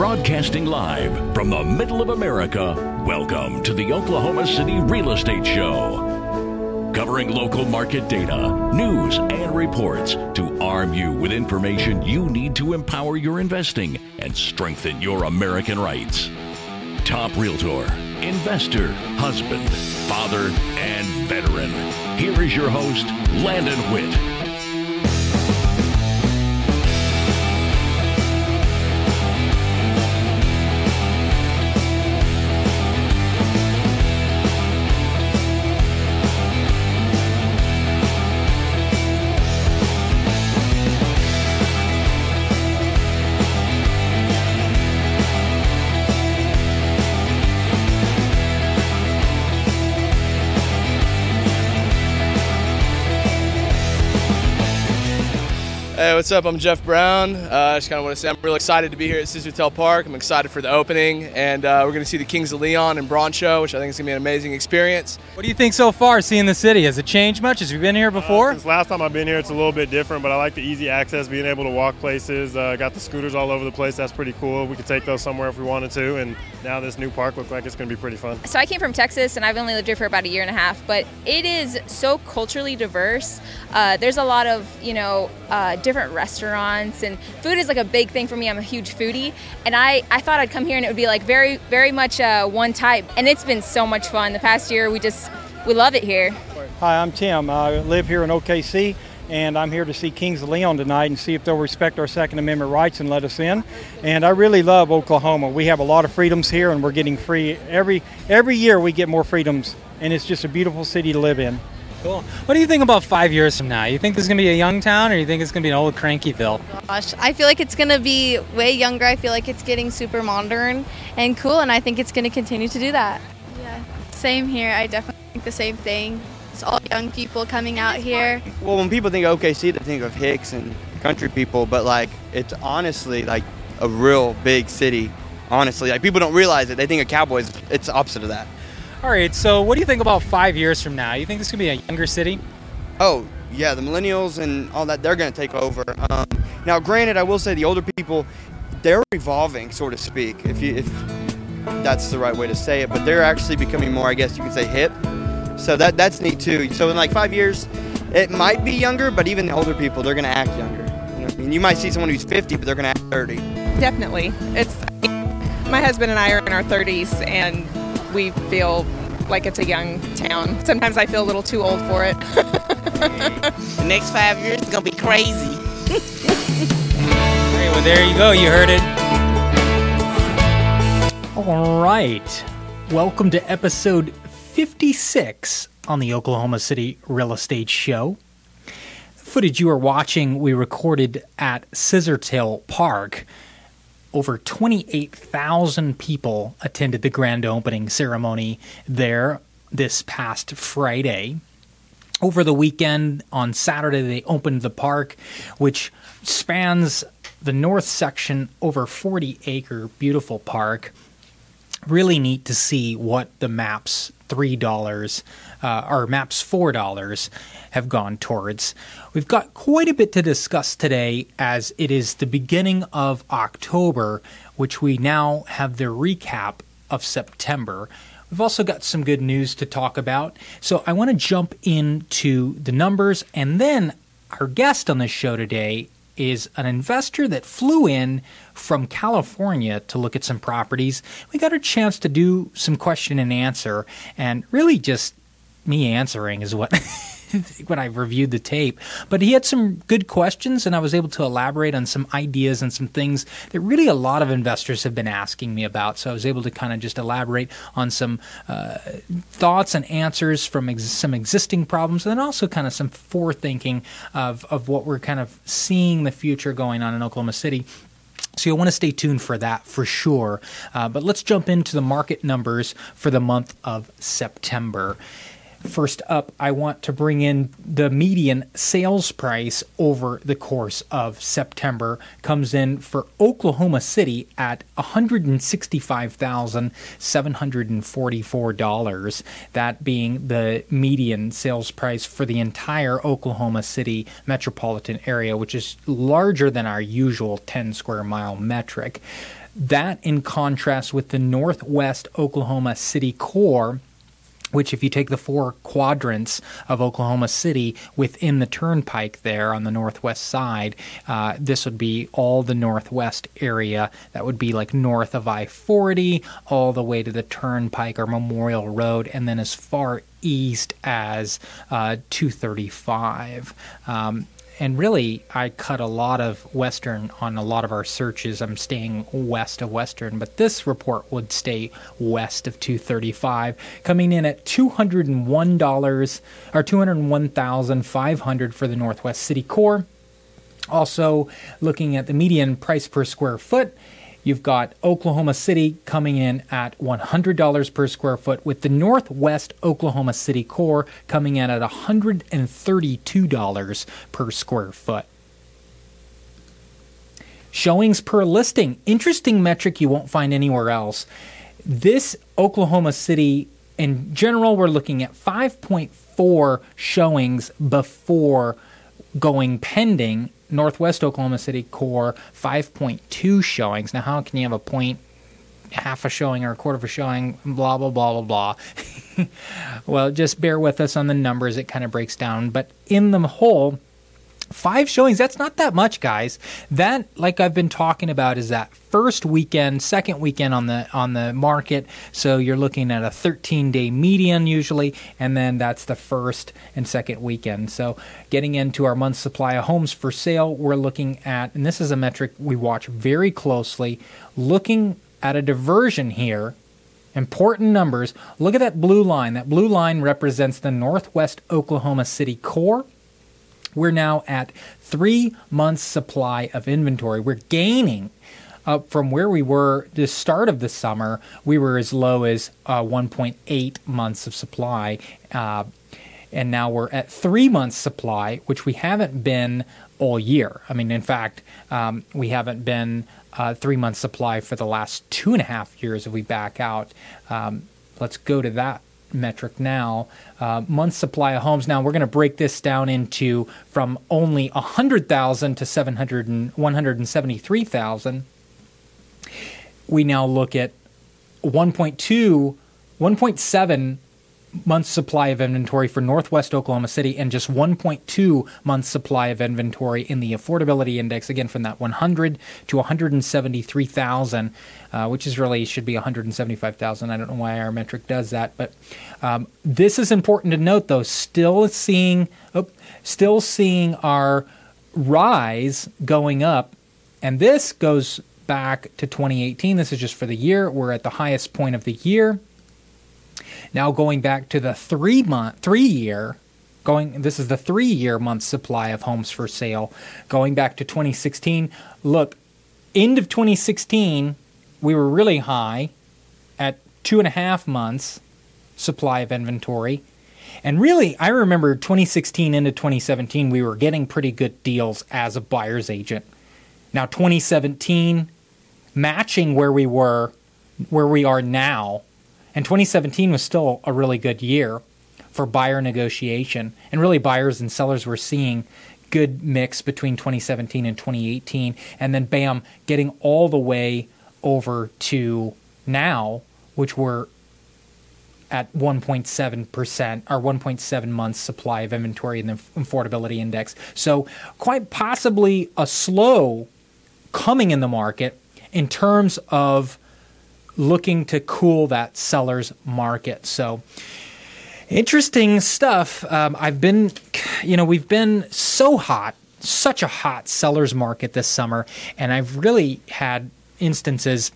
Broadcasting live from the middle of America, welcome to the Oklahoma City Real Estate Show. Covering local market data, news, and reports to arm you with information you need to empower your investing and strengthen your American rights. Top realtor, investor, husband, father, and veteran. Here is your host, Landon Witt. What's up? I'm Jeff Brown. Uh, I just kind of want to say I'm really excited to be here at Scissortail Park. I'm excited for the opening, and uh, we're going to see the Kings of Leon and Broncho, which I think is going to be an amazing experience. What do you think so far, seeing the city? Has it changed much? Has you been here before? Uh, since last time I've been here, it's a little bit different, but I like the easy access, being able to walk places. Uh, got the scooters all over the place. That's pretty cool. We could take those somewhere if we wanted to, and now this new park looks like it's going to be pretty fun. So I came from Texas, and I've only lived here for about a year and a half, but it is so culturally diverse. Uh, there's a lot of you know uh, different restaurants and food is like a big thing for me. I'm a huge foodie, and I, I thought I'd come here and it would be like very very much uh, one type, and it's been so much fun. The past year, we just we love it here. Hi, I'm Tim. I live here in OKC, and I'm here to see Kings of Leon tonight and see if they'll respect our Second Amendment rights and let us in. And I really love Oklahoma. We have a lot of freedoms here, and we're getting free every every year. We get more freedoms, and it's just a beautiful city to live in. Cool. What do you think about five years from now? You think this is going to be a young town, or you think it's going to be an old Crankyville? Gosh, I feel like it's going to be way younger. I feel like it's getting super modern and cool, and I think it's going to continue to do that. Yeah, same here. I definitely think the same thing. It's all young people coming out here. Well, when people think of OKC, they think of Hicks and country people, but like it's honestly like a real big city. Honestly, like people don't realize it. They think of Cowboys. It's the opposite of that. All right, so what do you think about five years from now? You think this could be a younger city? Oh, yeah, the millennials and all that, they're going to take over. Um, now, granted, I will say the older people, they're evolving, so to speak, if, you, if that's the right way to say it, but they're actually becoming more, I guess you could say, hip. So that that's neat too. So in like five years, it might be younger, but even the older people, they're going to act younger. You, know I mean? you might see someone who's 50, but they're going to act 30. Definitely. It's my husband and I are in our 30s, and we feel like it's a young town. Sometimes I feel a little too old for it. the next five years is gonna be crazy. hey, well, there you go. You heard it. All right. Welcome to episode 56 on the Oklahoma City Real Estate Show. The footage you are watching, we recorded at Scissortail Park over 28,000 people attended the grand opening ceremony there this past Friday. Over the weekend, on Saturday, they opened the park, which spans the north section over 40 acre beautiful park. Really neat to see what the MAPS 3 uh, or MAPS 4 have gone towards. We've got quite a bit to discuss today as it is the beginning of October, which we now have the recap of September. We've also got some good news to talk about. So I want to jump into the numbers and then our guest on the show today is an investor that flew in from California to look at some properties. We got a chance to do some question and answer and really just me answering is what when I reviewed the tape. But he had some good questions, and I was able to elaborate on some ideas and some things that really a lot of investors have been asking me about. So I was able to kind of just elaborate on some uh, thoughts and answers from ex- some existing problems, and then also kind of some forethinking of, of what we're kind of seeing the future going on in Oklahoma City. So you'll want to stay tuned for that for sure. Uh, but let's jump into the market numbers for the month of September. First up, I want to bring in the median sales price over the course of September comes in for Oklahoma City at $165,744. That being the median sales price for the entire Oklahoma City metropolitan area, which is larger than our usual 10 square mile metric. That in contrast with the Northwest Oklahoma City core which if you take the four quadrants of Oklahoma City within the turnpike there on the northwest side, uh, this would be all the northwest area. That would be like north of I 40, all the way to the turnpike or Memorial Road, and then as far east as uh, 235. Um, and really, I cut a lot of Western on a lot of our searches. I'm staying west of Western, but this report would stay west of 235, coming in at $201 or 201,500 for the Northwest City Core. Also, looking at the median price per square foot, You've got Oklahoma City coming in at $100 per square foot, with the Northwest Oklahoma City core coming in at $132 per square foot. Showings per listing, interesting metric you won't find anywhere else. This Oklahoma City, in general, we're looking at 5.4 showings before going pending Northwest Oklahoma City core 5.2 showings. Now, how can you have a point, half a showing or a quarter of a showing, blah, blah, blah, blah, blah? well, just bear with us on the numbers. It kind of breaks down. But in the whole, five showings that's not that much guys. That like i've been talking about is that first weekend second weekend on the on the market. So you're looking at a 13 day median usually and then that's the first and second weekend. So getting into our month supply of homes for sale we're looking at and this is a metric we watch very closely looking at a diversion here important numbers. Look at that blue line. That blue line represents the northwest oklahoma city core we're now at three months' supply of inventory. We're gaining up from where we were the start of the summer. We were as low as uh, 1.8 months of supply. Uh, and now we're at three months supply, which we haven't been all year. I mean, in fact, um, we haven't been uh, three months supply for the last two and a half years if we back out. Um, let's go to that metric now. Uh, month supply of homes. Now we're going to break this down into from only 100,000 to 700 and 173,000. We now look at 1.2, 1.7 months supply of inventory for Northwest Oklahoma City and just 1.2 months supply of inventory in the affordability index again from that 100 to 173,000 uh, which is really should be 175,000 I don't know why our metric does that but um, this is important to note though still seeing oh, still seeing our rise going up and this goes back to 2018 this is just for the year. We're at the highest point of the year now going back to the three month, three year, going this is the three year month supply of homes for sale. Going back to 2016, look, end of 2016, we were really high at two and a half months supply of inventory. And really, I remember 2016 into 2017, we were getting pretty good deals as a buyer's agent. Now, 2017, matching where we were, where we are now, and 2017 was still a really good year for buyer negotiation. And really, buyers and sellers were seeing good mix between 2017 and 2018. And then, bam, getting all the way over to now, which we're at 1.7% or 1.7 months supply of inventory in the affordability index. So, quite possibly a slow coming in the market in terms of looking to cool that seller's market. So, interesting stuff. Um, I've been, you know, we've been so hot, such a hot seller's market this summer, and I've really had instances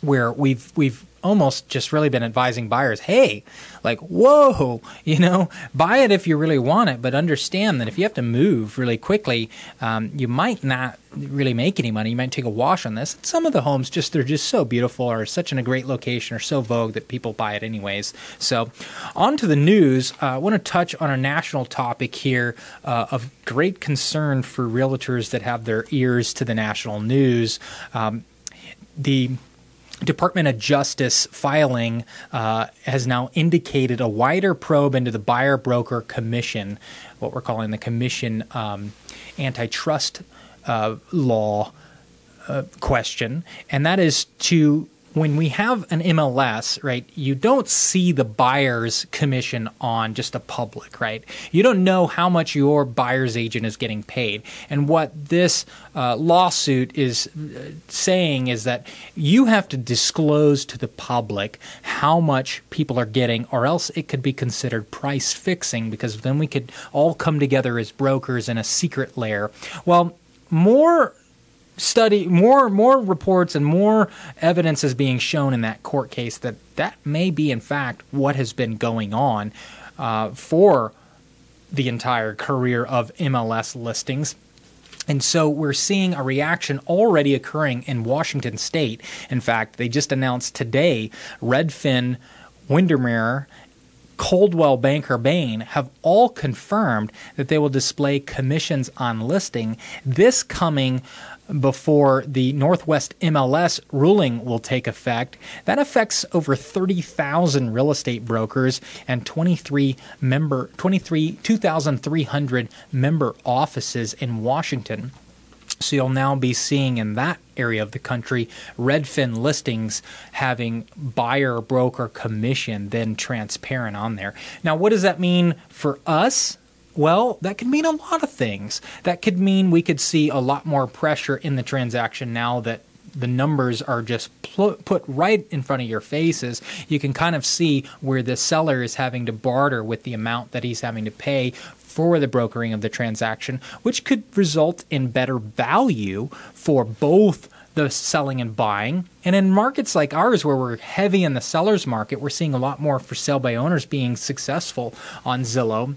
where we've we've almost just really been advising buyers hey like whoa you know buy it if you really want it but understand that if you have to move really quickly um, you might not really make any money. You might take a wash on this. Some of the homes just they're just so beautiful or such in a great location or so vogue that people buy it anyways. So on to the news. Uh, i want to touch on a national topic here uh, of great concern for realtors that have their ears to the national news. Um, the Department of Justice filing uh, has now indicated a wider probe into the buyer broker commission, what we're calling the commission um, antitrust uh, law uh, question, and that is to when we have an MLS, right, you don't see the buyer's commission on just the public, right? You don't know how much your buyer's agent is getting paid. And what this uh, lawsuit is uh, saying is that you have to disclose to the public how much people are getting, or else it could be considered price fixing because then we could all come together as brokers in a secret lair. Well, more study more more reports and more evidence is being shown in that court case that that may be in fact what has been going on uh, for the entire career of MLS listings. And so we're seeing a reaction already occurring in Washington state. In fact, they just announced today Redfin, Windermere, Coldwell Banker Bain have all confirmed that they will display commissions on listing. This coming before the Northwest MLS ruling will take effect. That affects over 30,000 real estate brokers and 23 member 23 2,300 member offices in Washington. So you'll now be seeing in that area of the country Redfin listings having buyer broker commission then transparent on there. Now, what does that mean for us? Well, that could mean a lot of things. That could mean we could see a lot more pressure in the transaction now that the numbers are just pl- put right in front of your faces. You can kind of see where the seller is having to barter with the amount that he's having to pay for the brokering of the transaction, which could result in better value for both the selling and buying. And in markets like ours, where we're heavy in the seller's market, we're seeing a lot more for sale by owners being successful on Zillow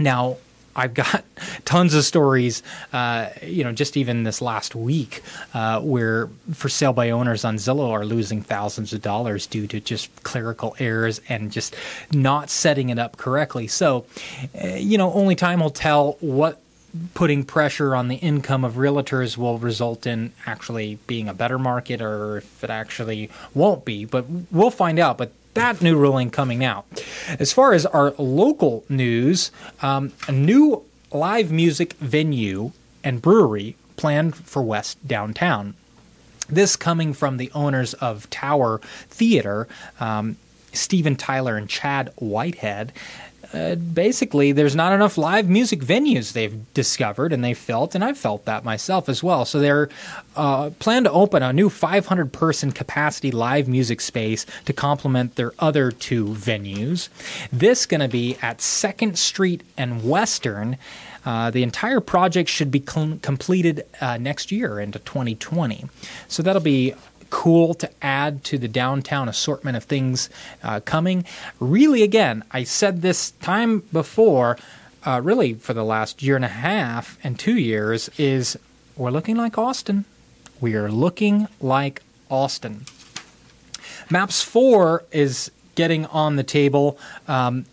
now, I've got tons of stories, uh, you know, just even this last week, uh, where for sale by owners on Zillow are losing thousands of dollars due to just clerical errors and just not setting it up correctly. So, uh, you know, only time will tell what putting pressure on the income of realtors will result in actually being a better market or if it actually won't be. But we'll find out. But that new ruling coming out. As far as our local news, um, a new live music venue and brewery planned for West Downtown. This coming from the owners of Tower Theater, um, Stephen Tyler and Chad Whitehead uh, basically there's not enough live music venues they've discovered and they felt and i've felt that myself as well. So they're uh, plan to open a new 500 person capacity live music space to complement their other two venues. This going to be at second street and western. Uh, the entire project should be com- completed uh, next year into 2020 so that'll be cool to add to the downtown assortment of things uh, coming. Really, again, I said this time before, uh, really for the last year and a half and two years, is we're looking like Austin. We are looking like Austin. Maps 4 is getting on the table. Um,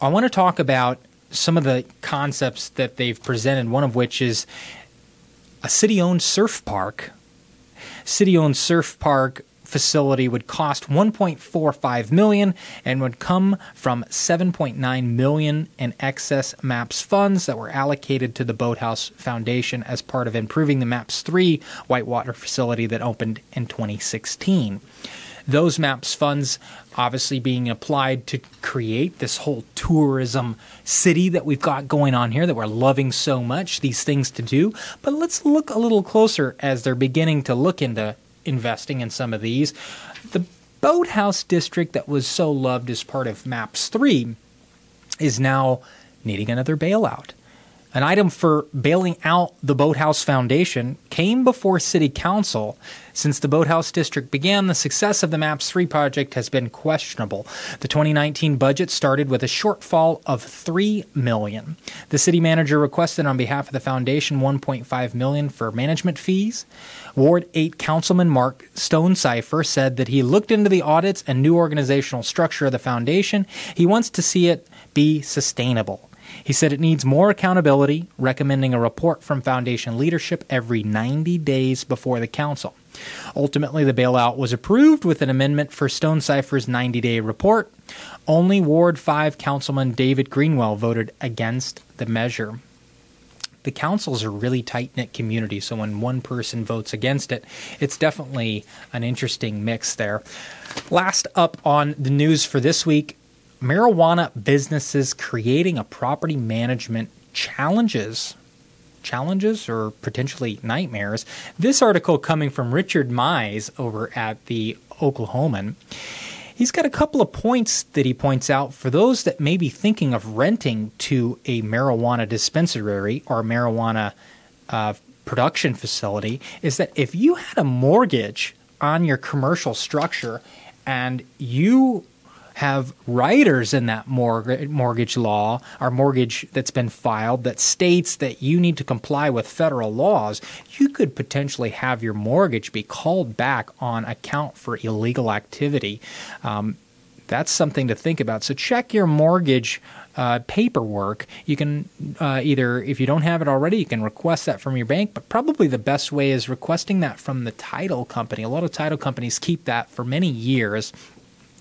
I want to talk about some of the concepts that they've presented, one of which is a city owned surf park city-owned surf park facility would cost 1.45 million and would come from 7.9 million in excess maps funds that were allocated to the boathouse foundation as part of improving the maps 3 whitewater facility that opened in 2016 those maps funds obviously being applied to create this whole tourism city that we've got going on here that we're loving so much, these things to do. But let's look a little closer as they're beginning to look into investing in some of these. The boathouse district that was so loved as part of Maps 3 is now needing another bailout. An item for bailing out the Boathouse Foundation came before City Council. Since the Boathouse District began, the success of the MAPS 3 project has been questionable. The 2019 budget started with a shortfall of 3 million. The city manager requested on behalf of the foundation 1.5 million for management fees. Ward 8 Councilman Mark Stonecipher said that he looked into the audits and new organizational structure of the foundation. He wants to see it be sustainable. He said it needs more accountability, recommending a report from Foundation leadership every 90 days before the Council. Ultimately, the bailout was approved with an amendment for Stonecipher's 90 day report. Only Ward 5 Councilman David Greenwell voted against the measure. the council's a really tight knit community. So when one person votes against it, it's definitely an interesting mix there. Last up on the news for this week marijuana businesses creating a property management challenges challenges or potentially nightmares. This article coming from Richard Mize over at the Oklahoman. He's got a couple of points that he points out for those that may be thinking of renting to a marijuana dispensary or marijuana uh, production facility. Is that if you had a mortgage on your commercial structure and you have riders in that mortgage, mortgage law or mortgage that's been filed that states that you need to comply with federal laws, you could potentially have your mortgage be called back on account for illegal activity. Um, that's something to think about. So check your mortgage uh, paperwork. You can uh, either, if you don't have it already, you can request that from your bank, but probably the best way is requesting that from the title company. A lot of title companies keep that for many years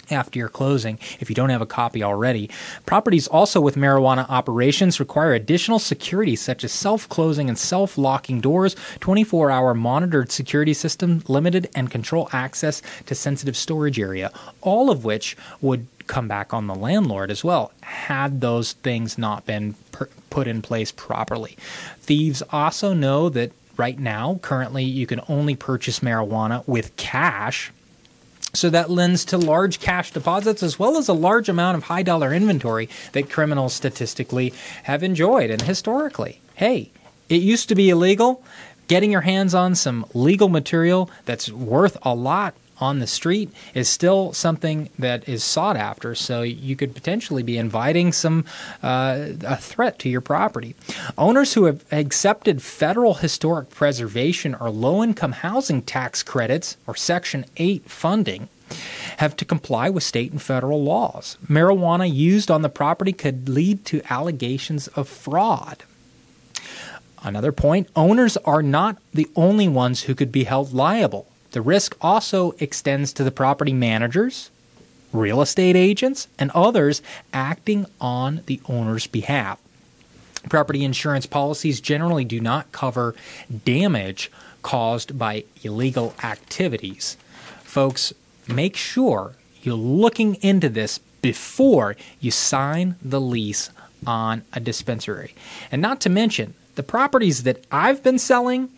after your closing if you don't have a copy already. Properties also with marijuana operations require additional security such as self-closing and self-locking doors, 24-hour monitored security system, limited and control access to sensitive storage area, all of which would come back on the landlord as well had those things not been per- put in place properly. Thieves also know that right now currently you can only purchase marijuana with cash so that lends to large cash deposits as well as a large amount of high dollar inventory that criminals statistically have enjoyed and historically. Hey, it used to be illegal. Getting your hands on some legal material that's worth a lot on the street is still something that is sought after. So you could potentially be inviting some uh, a threat to your property. Owners who have accepted federal historic preservation or low income housing tax credits or Section 8 funding have to comply with state and federal laws. Marijuana used on the property could lead to allegations of fraud. Another point owners are not the only ones who could be held liable. The risk also extends to the property managers, real estate agents, and others acting on the owner's behalf. Property insurance policies generally do not cover damage caused by illegal activities. Folks, make sure you're looking into this before you sign the lease on a dispensary. And not to mention, the properties that I've been selling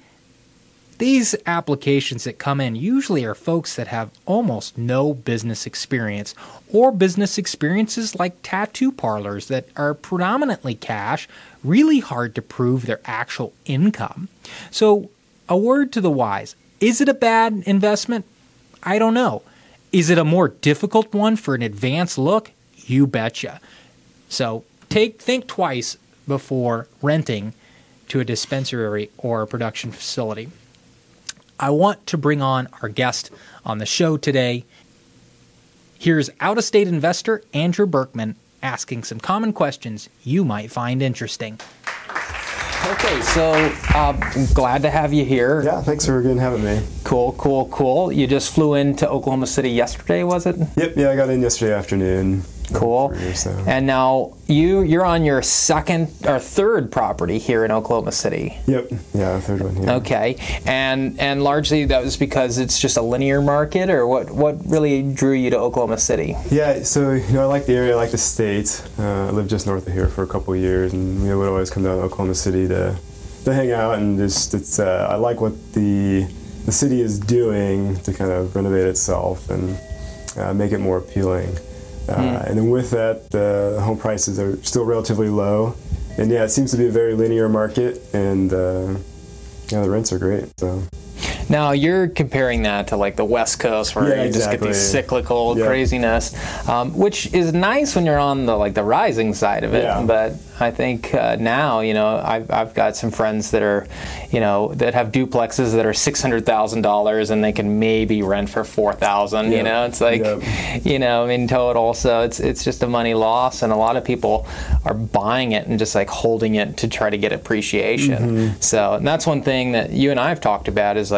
these applications that come in usually are folks that have almost no business experience or business experiences like tattoo parlors that are predominantly cash, really hard to prove their actual income. So, a word to the wise is it a bad investment? I don't know. Is it a more difficult one for an advanced look? You betcha. So, take think twice before renting to a dispensary or a production facility. I want to bring on our guest on the show today. Here's out of state investor Andrew Berkman asking some common questions you might find interesting. Okay, so uh, I'm glad to have you here. Yeah, thanks for again having me. Cool, cool, cool. You just flew into Oklahoma City yesterday, was it? Yep, yeah, I got in yesterday afternoon. Cool. And now you you're on your second or third property here in Oklahoma City. Yep. Yeah, third one here. Okay. And and largely that was because it's just a linear market, or what what really drew you to Oklahoma City? Yeah. So you know I like the area, I like the state. Uh, I lived just north of here for a couple of years, and we would always come down to Oklahoma City to to hang out and just it's uh, I like what the the city is doing to kind of renovate itself and uh, make it more appealing. Uh, and then with that, the home prices are still relatively low. And yeah, it seems to be a very linear market, and uh, yeah, the rents are great. So. Now you're comparing that to like the West Coast, where Yeah, you just get exactly. these cyclical Yeah. craziness, um, which is nice when you're on the like the rising side of it. Yeah. But I think uh, now, you know, I've I've got some friends that are, you know, that have duplexes that are six hundred thousand dollars, and they can maybe rent for four thousand. You know, it's like, you know, in total. So it's it's just a money loss, and a lot of people are buying it and just like holding it to try to get appreciation. Mm-hmm. So and that's one thing that you and I have talked about is like,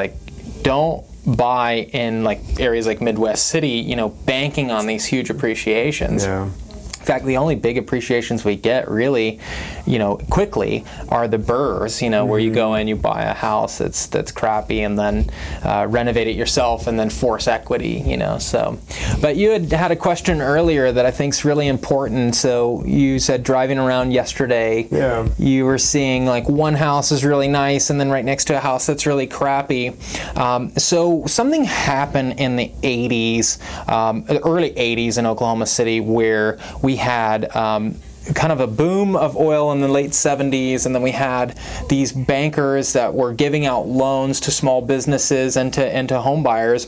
don't buy in like areas like Midwest City, you know, banking on these huge appreciations. Yeah. Fact, the only big appreciations we get really, you know, quickly are the burrs. You know, where you go in, you buy a house that's that's crappy, and then uh, renovate it yourself, and then force equity. You know, so. But you had had a question earlier that I think is really important. So you said driving around yesterday, Yeah. you were seeing like one house is really nice, and then right next to a house that's really crappy. Um, so something happened in the 80s, um, early 80s in Oklahoma City, where we had. Um, Kind of a boom of oil in the late 70s, and then we had these bankers that were giving out loans to small businesses and to and to home buyers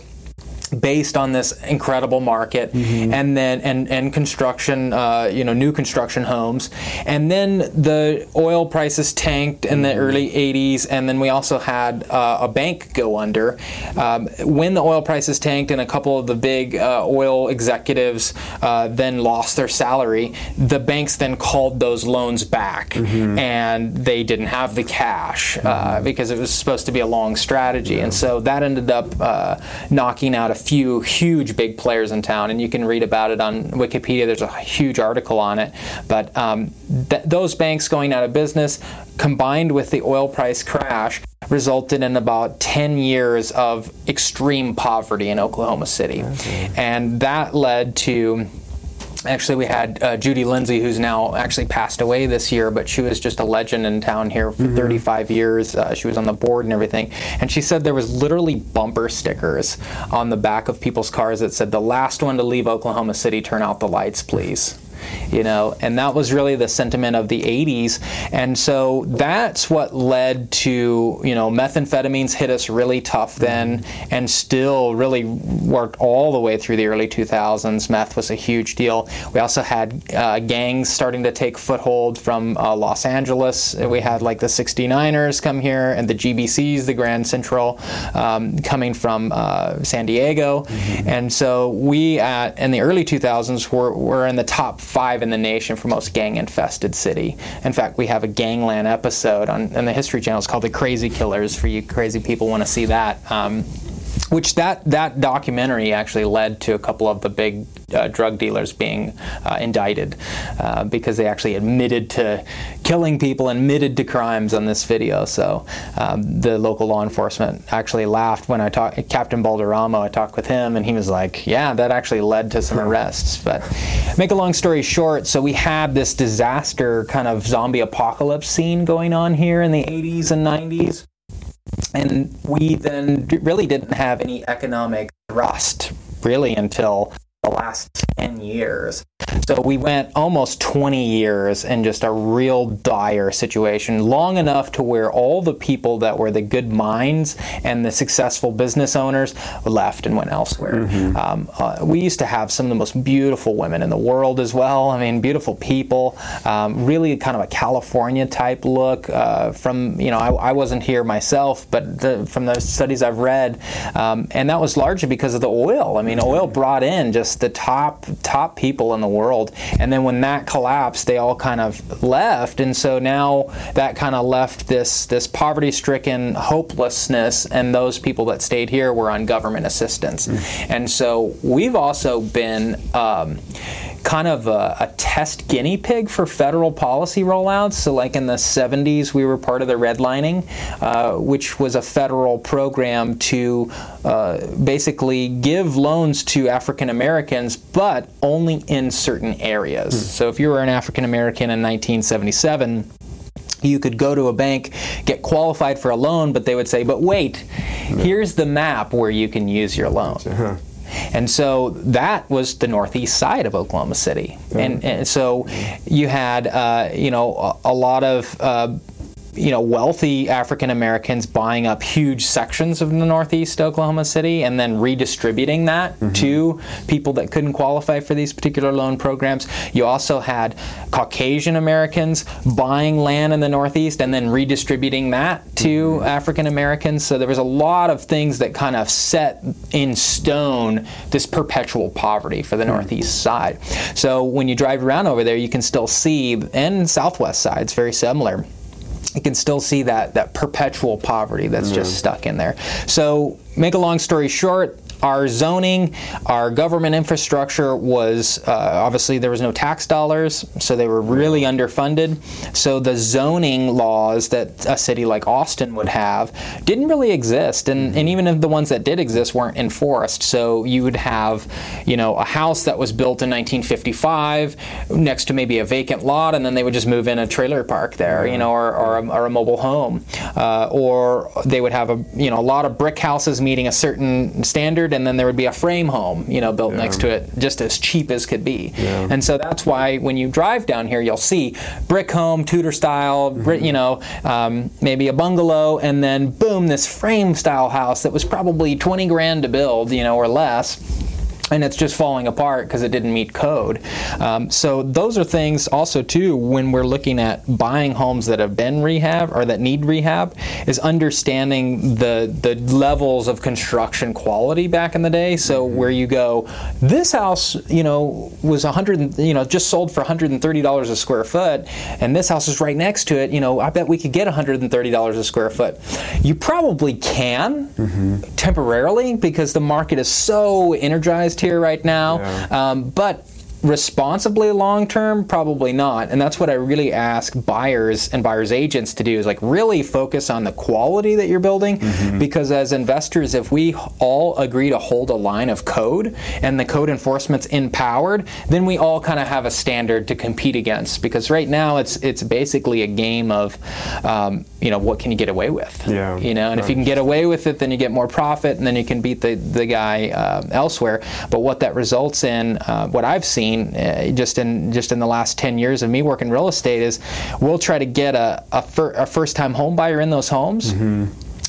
based on this incredible market and then and and construction uh, you know new construction homes. And then the oil prices tanked in the early 80s and then we also had uh, a bank go under. Um, when the oil prices tanked and a couple of the big uh, oil executives uh, then lost their salary the banks then called those loans back. And they didn't have the cash uh, because it was supposed to be a long strategy. And so that ended up uh, knocking out a few huge big players in town and you can read about it on wikipedia. There's a huge article on it. But um, th- those banks going out of business combined with the oil price crash resulted in about 10 years of extreme poverty in oklahoma city. And that led to Actually, we had uh, Judy Lindsay, who's now actually passed away this year, but she was just a legend in town here for 35 years. Uh, she was on the board and everything, and she said there was literally bumper stickers on the back of people's cars that said, "The last one to leave Oklahoma City, turn out the lights, please." You know and that was really the sentiment of the 80s and so that's what led to you know methamphetamines hit us really tough then and still really worked all the way through the early 2000s meth was a huge deal. We also had uh, gangs starting to take foothold from uh, los angeles. We had like the 69ers come here and the gbcs the grand central um, coming from uh, san diego. And so we at in the early 2000s were, were in the top five in the nation for most gang infested city. In fact, we have a gangland episode on, on the History Channel. It's called The Crazy Killers for you crazy people want to see that. Um, which that, that documentary actually led to a couple of the big uh, drug dealers being uh, indicted uh, because they actually admitted to killing people, admitted to crimes on this video. So um, the local law enforcement actually laughed when I talked. Captain Balderrama, I talked with him, and he was like, "Yeah, that actually led to some arrests." But make a long story short, so we had this disaster kind of zombie apocalypse scene going on here in the 80s and 90s and we then really didn't have any economic thrust really until the last 10 years. So we went almost 20 years in just a real dire situation, long enough to where all the people that were the good minds and the successful business owners left and went elsewhere. Um, uh, we used to have some of the most beautiful women in the world as well. I mean, beautiful people, um, really kind of a California type look. Uh, from you know, I, I wasn't here myself, but the, from the studies I've read, um, and that was largely because of the oil. I mean, oil brought in just the top top people in the world, and then when that collapsed, they all kind of left, and so now that kind of left this this poverty-stricken hopelessness, and those people that stayed here were on government assistance, and so we've also been. Um, kind of a, a test guinea pig for federal policy rollouts. So, like in the 70s, we were part of the redlining, uh, which was a federal program to uh, basically give loans to African Americans, but only in certain areas. So, if you were an African American in 1977, you could go to a bank, get qualified for a loan, but they would say, but wait, here's the map where you can use your loan. And so that was the northeast side of Oklahoma City. And, and so you had, uh, you know, a, a lot of. Uh, you know, wealthy African Americans buying up huge sections of the northeast Oklahoma City and then redistributing that mm-hmm. to people that couldn't qualify for these particular loan programs. You also had Caucasian Americans buying land in the northeast and then redistributing that to mm-hmm. African Americans. So there was a lot of things that kind of set in stone this perpetual poverty for the mm-hmm. northeast side. So when you drive around over there, you can still see, and southwest side, it's very similar you can still see that that perpetual poverty that's mm-hmm. just stuck in there. So, make a long story short, our zoning, our government infrastructure was uh, obviously there was no tax dollars, so they were really underfunded. So the zoning laws that a city like Austin would have didn't really exist, and, and even if the ones that did exist weren't enforced. So you would have, you know, a house that was built in 1955 next to maybe a vacant lot, and then they would just move in a trailer park there, you know, or, or, a, or a mobile home, uh, or they would have a you know a lot of brick houses meeting a certain standard, and then there would be a frame home, you know, built Yeah. next to it, just as cheap as could be. Yeah. And so that's why when you drive down here, you'll see brick home, Tudor style, Mm-hmm. you know, um, maybe a bungalow, and then boom, this frame style house that was probably 20 grand to build, you know, or less and it's just falling apart because it didn't meet code. Um, so those are things also too when we're looking at buying homes that have been rehab or that need rehab is understanding the the levels of construction quality back in the day. So where you go, this house, you know, was 100, you know, just sold for 130 dollars a square foot, and this house is right next to it. You know, I bet we could get 130 dollars a square foot. You probably can temporarily because the market is so energized here right now. Um, but responsibly long term probably not. And that's what i really ask buyers and buyers agents to do is like really focus on the quality that you're building. Because as investors if we all agree to hold a line of code and the code enforcement's empowered then we all kind of have a standard to compete against. Because right now it's it's basically a game of um, you know what can you get away with? Yeah, you know and if you can get away with it then you get more profit and then you can beat the, the guy uh, elsewhere. But what that results in uh, what i've seen uh, just in just in the last 10 years of me working real estate is we'll try to get a, a, fir- a first time home buyer in those homes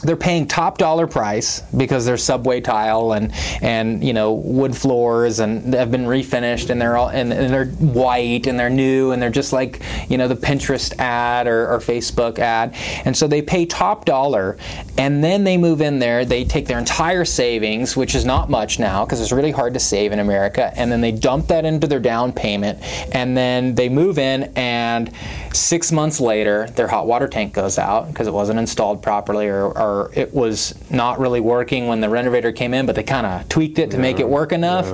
they're paying top dollar price because they're subway tile and and you know wood floors and have been refinished and they're all and, and they're white and they're new and they're just like you know the Pinterest ad or, or Facebook ad. And so they pay top dollar and then they move in there they take their entire savings which is not much now because it's really hard to save in America and then they dump that into their down payment and then they move in and six months later their hot water tank goes out because it wasn't installed properly or, or it was not really working when the renovator came in but they kind of tweaked it to make it work enough.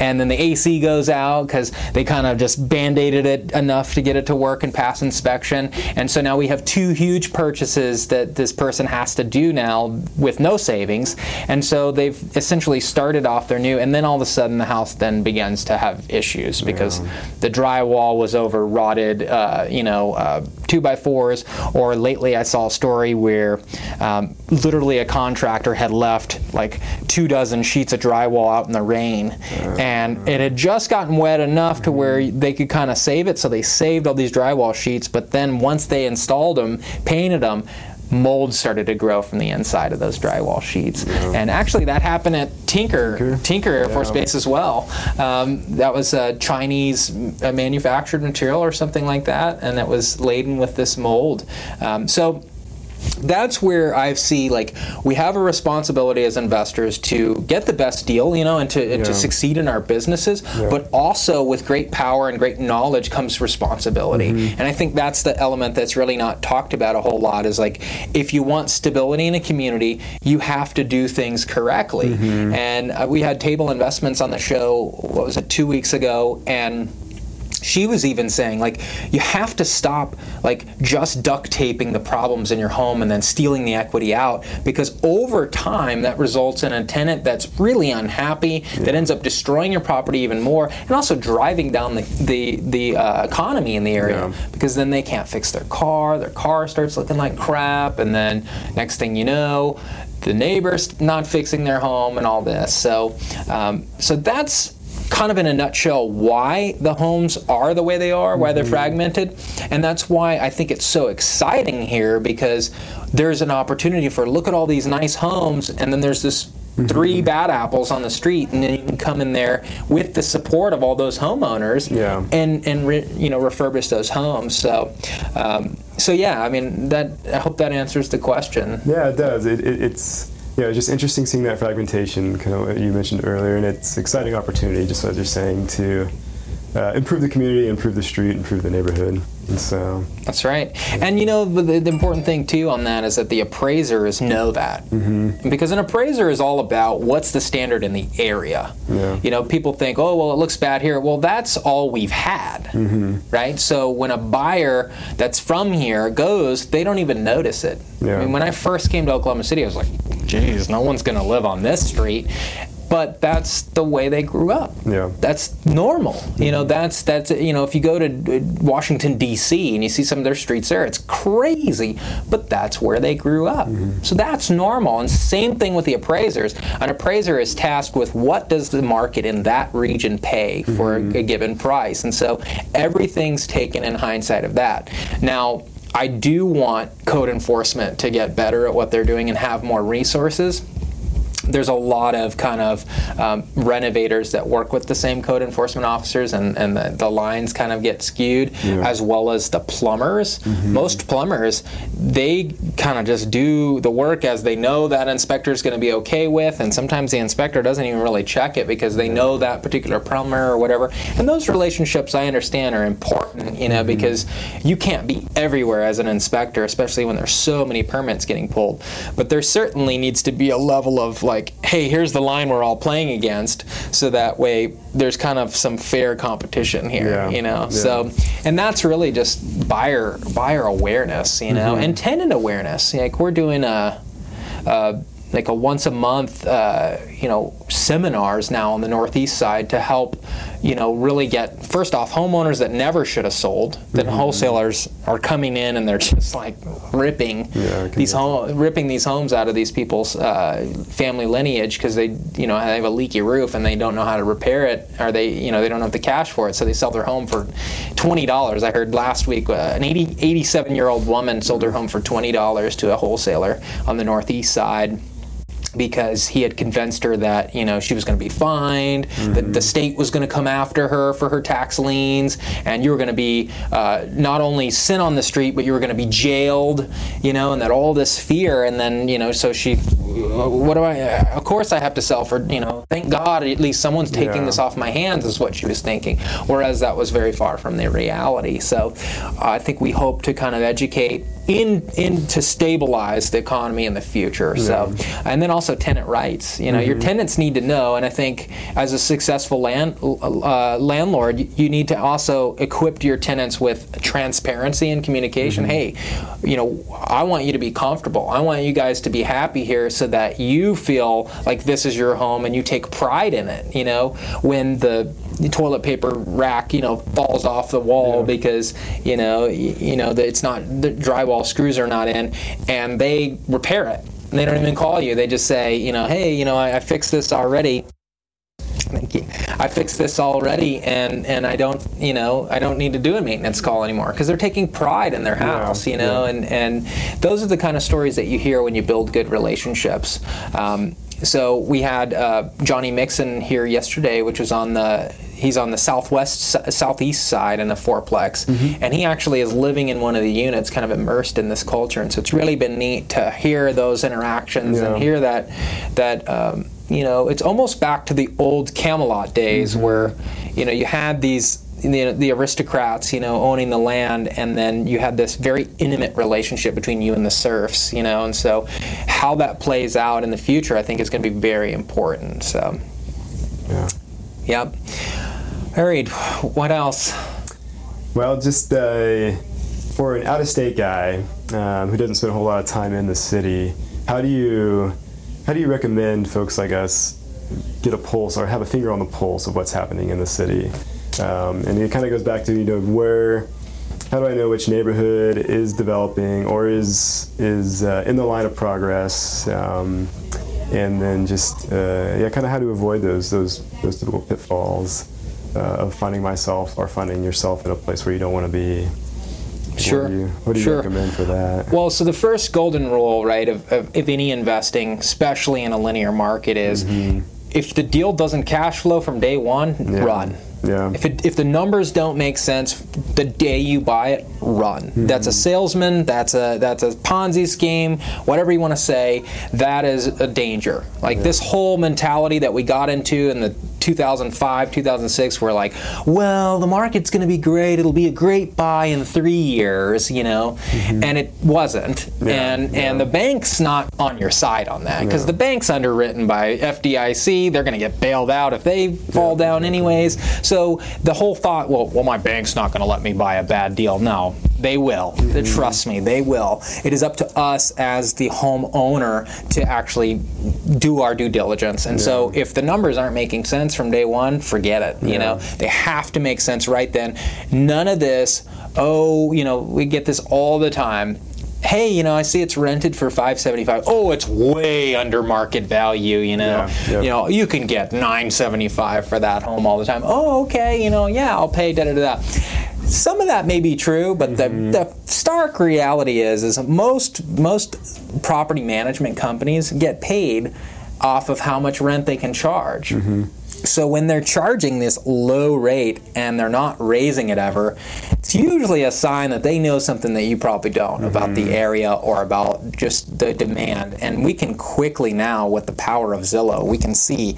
and then the AC goes out because they kind of just band-aided it enough to get it to work and pass inspection. And so now we have two huge purchases that this person has to do now with no savings. And so they've essentially started off their new and then all of a sudden the house then begins to have issues because the drywall was over rotted uh, you know uh, two by fours. Or lately i saw a story where um, literally a contractor had left like two dozen sheets of drywall out in the rain. And it had just gotten wet enough to where they could kind of save it. So they saved all these drywall sheets but then once they installed them painted them mold started to grow from the inside of those drywall sheets. And actually that happened at tinker tinker, air force Yeah. base as well. Um, that was a chinese uh, manufactured material or something like that and it was laden with this mold. Um, so that's where I see like we have a responsibility as investors to get the best deal, you know, and to, and to succeed in our businesses. But also with great power and great knowledge comes responsibility. Mm-hmm. And I think that's the element that's really not talked about a whole lot. Is like if you want stability in a community, you have to do things correctly. Mm-hmm. And uh, we had Table Investments on the show. What was it? Two weeks ago, and she was even saying like you have to stop like just duct taping the problems in your home and then stealing the equity out because over time that results in a tenant that's really unhappy that ends up destroying your property even more and also driving down the the, the uh, economy in the area Yeah. because then they can't fix their car their car starts looking like crap and then next thing you know the neighbors not fixing their home and all this so um, so that's kind of in a nutshell why the homes are the way they are, why they're fragmented. And that's why I think it's so exciting here because there's an opportunity for look at all these nice homes and then there's this three bad apples on the street and then you can come in there with the support of all those homeowners Yeah. and and re, you know refurbish those homes so um, so yeah I mean that I hope that answers the question Yeah, it does. It, it, it's yeah, it's just interesting seeing that fragmentation, kind of what you mentioned earlier, and it's exciting opportunity, just as you're saying, to uh, improve the community, improve the street, improve the neighborhood. And so That's right. And you know, the, the important thing too on that is that the appraisers know that. Mm-hmm. Because an appraiser is all about what's the standard in the area. Yeah. You know, people think, oh, well, it looks bad here. Well, that's all we've had, Mm-hmm. right? So when a buyer that's from here goes, they don't even notice it. Yeah. I mean, when I first came to Oklahoma City, I was like, geez, no one's going to live on this street. But that's the way they grew up. Yeah. That's normal. You know, that's that's you know, if you go to uh, Washington D.C. and you see some of their streets there, it's crazy. But that's where they grew up. So that's normal. And same thing with the appraisers. An appraiser is tasked with what does the market in that region pay for a, a given price, and so everything's taken in hindsight of that. Now. I do want code enforcement to get better at what they're doing and have more resources there's a lot of kind of um, renovators that work with the same code enforcement officers, and, and the, the lines kind of get skewed, Yeah. as well as the plumbers. Most plumbers, they kind of just do the work as they know that inspector is going to be okay with, and sometimes the inspector doesn't even really check it because they know that particular plumber or whatever. And those relationships, I understand, are important, you know, because you can't be everywhere as an inspector, especially when there's so many permits getting pulled. But there certainly needs to be a level of like, hey, here's the line we're all playing against, so that way there's kind of some fair competition here, Yeah. you know. Yeah. So, and that's really just buyer buyer awareness, you know, Mhm. and tenant awareness. Like we're doing a. Uh, like a once a month, uh, you know, seminars now on the northeast side to help, you know, really get first off homeowners that never should have sold. Then Mm-hmm. wholesalers are coming in and they're just like ripping Yeah, these home, ripping these homes out of these people's uh, family lineage because they, you know, they have a leaky roof and they don't know how to repair it, or they, you know, they don't have the cash for it, so they sell their home for twenty dollars. I heard last week uh, an 80, 87 year old woman sold her home for twenty dollars to a wholesaler on the northeast side because he had convinced her that you know she was going to be fined, that the mm-hmm. state was going to come after her for her tax liens, and you were going to be uh, not only sent on the street, but you were going to be jailed, you know, and that all this fear, and then you know, so she, uh, what do I? Uh, of course, I have to sell for you know. Thank God, at least someone's taking Yeah. this off my hands, is what she was thinking. Whereas that was very far from the reality. So, I think we hope to kind of educate in in to stabilize the economy in the future. So, and then also tenant rights. You know, your tenants need to know, and I think as a successful land uh, landlord, you- you need to also equip your tenants with transparency and communication. Hey, you know, I want you to be comfortable. I want you guys to be happy here, so that you feel like this is your home and you take pride in it. You know, when the toilet paper rack, you know, falls off the wall because you know, y- you know it's not the drywall screws are not in, and they repair it. And they don't even call you. They just say, you know, hey, you know, I, I fixed this already. Thank you. I fixed this already, and and I don't, you know, I don't need to do a maintenance call anymore because they're taking pride in their house, you know, and and those are the kind of stories that you hear when you build good relationships. Um, so we had uh, Johnny Mixon here yesterday, which was on the he's on the southwest southeast side in the fourplex, and he actually is living in one of the units, kind of immersed in this culture, and so it's really been neat to hear those interactions Yeah. and hear that that. Um, you know, it's almost back to the old Camelot days where, you know, you had these the, the aristocrats, you know, owning the land, and then you had this very intimate relationship between you and the serfs, you know, and so how that plays out in the future, I think, is going to be very important. So, yeah. yep. All right, what else? Well, just uh, for an out-of-state guy um, who doesn't spend a whole lot of time in the city, how do you how do you recommend folks like us get a pulse or have a finger on the pulse of what's happening in the city? Um, and it kind of goes back to you know where. How do I know which neighborhood is developing or is is uh, in the line of progress? Um, and then just uh, yeah, kind of how to avoid those those those typical pitfalls uh, of finding myself or finding yourself in a place where you don't want to be. Sure. What do you, what do you Sure. recommend for that? Well, so the first golden rule, right, of, of, of any investing, especially in a linear market, is if the deal doesn't cash flow from day one, run. Yeah. If, it, if the numbers don't make sense the day you buy it, run. That's a salesman. That's a that's a Ponzi scheme. Whatever you want to say, that is a danger. Like this whole mentality that we got into in the 2005, 2006, we're like, well, the market's going to be great. It'll be a great buy in three years, you know, mm-hmm. and it wasn't. and and the bank's not on your side on that because the bank's underwritten by FDIC. They're going to get bailed out if they fall down anyways. So the whole thought, well, well, my bank's not going to let me buy a bad deal. No, they will. Trust me, they will. It is up to us as the homeowner to actually do our due diligence. And so if the numbers aren't making sense from day one, forget it. You know, they have to make sense right then. None of this, oh, you know, we get this all the time. Hey, you know, I see it's rented for 575. Oh, it's way under market value, you know. You know, you can get 975 for that home all the time. Oh, okay, you know, yeah, I'll pay da da da. Some of that may be true, but the, mm-hmm. the stark reality is is most most property management companies get paid off of how much rent they can charge. Mm-hmm. So when they're charging this low rate and they're not raising it ever, it's usually a sign that they know something that you probably don't about the mm-hmm. area or about just the demand. And we can quickly now, with the power of Zillow, we can see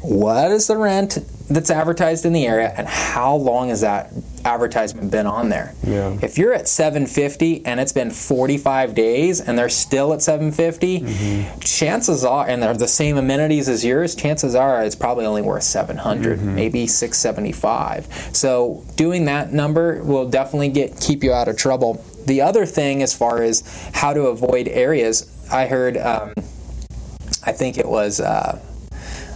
what is the rent that's advertised in the area and how long has that advertisement been on there. Yeah. If you're at 750 and it's been 45 days and they're still at 750, chances are, and they're the same amenities as yours, chances are it's probably only worth 700, maybe 675. So doing that number will definitely get keep you out of trouble. The other thing, as far as how to avoid areas, I heard, um, I think it was. Uh,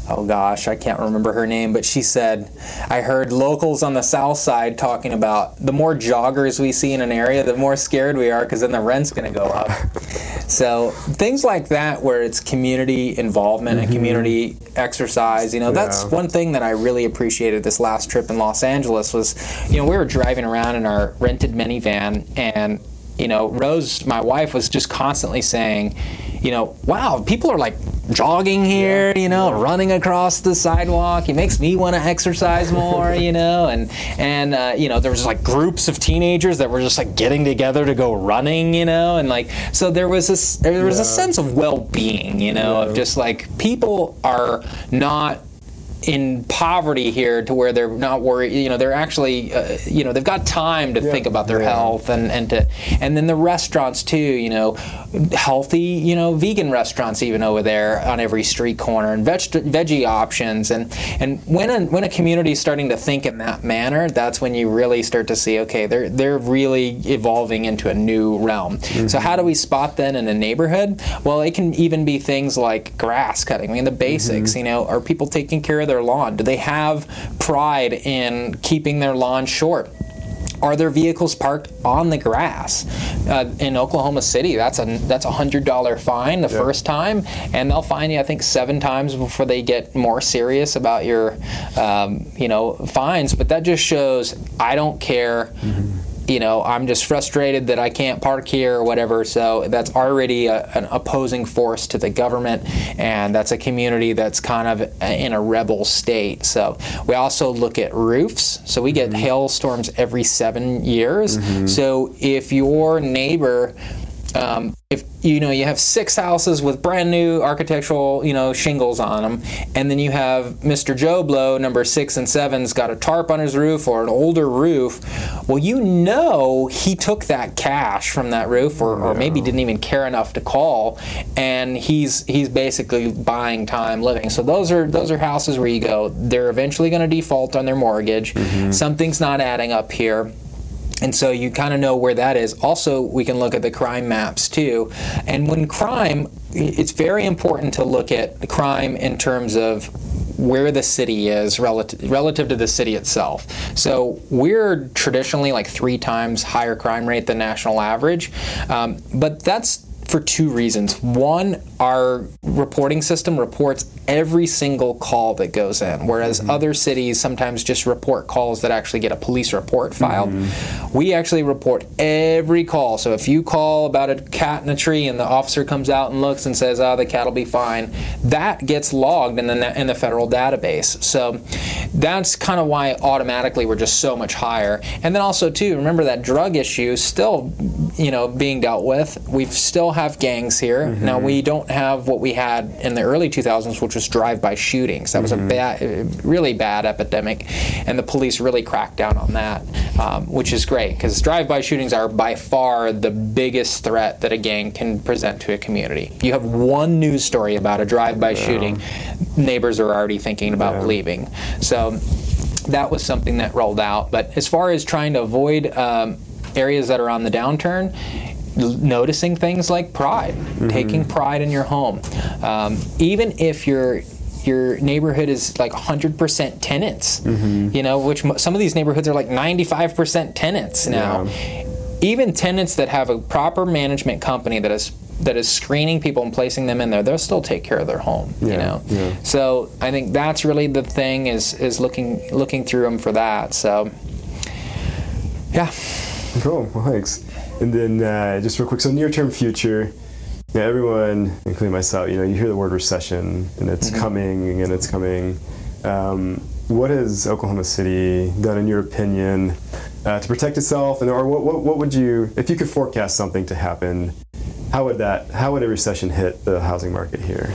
oh gosh, I can't remember her name, but she said, I heard locals on the south side talking about the more joggers we see in an area, the more scared we are because then the rent's going to go up. so things like that, where it's community involvement and mm-hmm. community exercise, you know, that's one thing that I really appreciated this last trip in Los Angeles was, you know, we were driving around in our rented minivan and you know, Rose, my wife, was just constantly saying, you know, wow, people are like jogging here, you know, running across the sidewalk. It makes me want to exercise more, you know, and and uh, you know, there was like groups of teenagers that were just like getting together to go running, you know, and like so there was this there was a sense of well-being, you know, of just like people are not in poverty here to where they're not worried you know they're actually uh, you know they've got time to think about their health and and to and then the restaurants too you know healthy you know vegan restaurants even over there on every street corner and veg- veggie options. And and when a, when a community is starting to think in that manner that's when you really start to see okay they're they're really evolving into a new realm. So how do we spot then in a neighborhood? Well it can even be things like grass cutting. I mean the basics you know are people taking care of their lawn do they have pride in keeping their lawn short are their vehicles parked on the grass? Uh, in Oklahoma City, that's a that's a hundred dollar fine the first time, and they'll fine you I think seven times before they get more serious about your, um, you know, fines. But that just shows I don't care. You know, I'm just frustrated that I can't park here or whatever. So that's already a, an opposing force to the government, and that's a community that's kind of in a rebel state. So we also look at roofs. So we get mm-hmm. hailstorms every seven years. Mm-hmm. So if your neighbor um, if you know you have six houses with brand new architectural you know shingles on them and then you have mr joe blow number six and seven's got a tarp on his roof or an older roof. Well you know he took that cash from that roof or, or maybe didn't even care enough to call and he's he's basically buying time living. So those are those are houses where you go they're eventually going to default on their mortgage. Something's not adding up here and so you kind of know where that is. Also, we can look at the crime maps too. And when crime, it's very important to look at crime in terms of where the city is relative relative to the city itself. So we're traditionally like three times higher crime rate than national average, um, but that's for two reasons. One, our reporting system reports every single call that goes in, whereas mm-hmm. other cities sometimes just report calls that actually get a police report filed. Mm-hmm. We actually report every call. So if you call about a cat in a tree and the officer comes out and looks and says, "Oh, the cat will be fine," that gets logged in the in the federal database. So that's kind of why automatically we're just so much higher. And then also too, remember that drug issue still, you know, being dealt with. We still have gangs here. Mm-hmm. Now we don't have what we had in the early 2000s, which was drive-by shootings. That was Mm-hmm. a bad, really bad epidemic, and the police really cracked down on that, um, which is great because drive-by shootings are by far the biggest threat that a gang can present to a community. You have one news story about a drive-by shooting, neighbors are already thinking about Yeah. leaving. So that was something that rolled out. But as far as trying to avoid um, areas that are on the downturn, noticing things like pride, taking pride in your home, um, even if your your neighborhood is like 100% tenants, you know, which some of these neighborhoods are like 95% tenants now. Even tenants that have a proper management company that is that is screening people and placing them in there, they'll still take care of their home. You know, yeah. so I think that's really the thing is is looking looking through them for that. So yeah, Cool. Well, thanks. And then uh, just real quick, so near-term future. Yeah, everyone, including myself, you know, you hear the word recession, and it's Mm-hmm. coming, and it's coming. Um, what has Oklahoma City done, in your opinion, uh, to protect itself, and or what, what, what would you, if you could forecast something to happen, how would that, how would a recession hit the housing market here?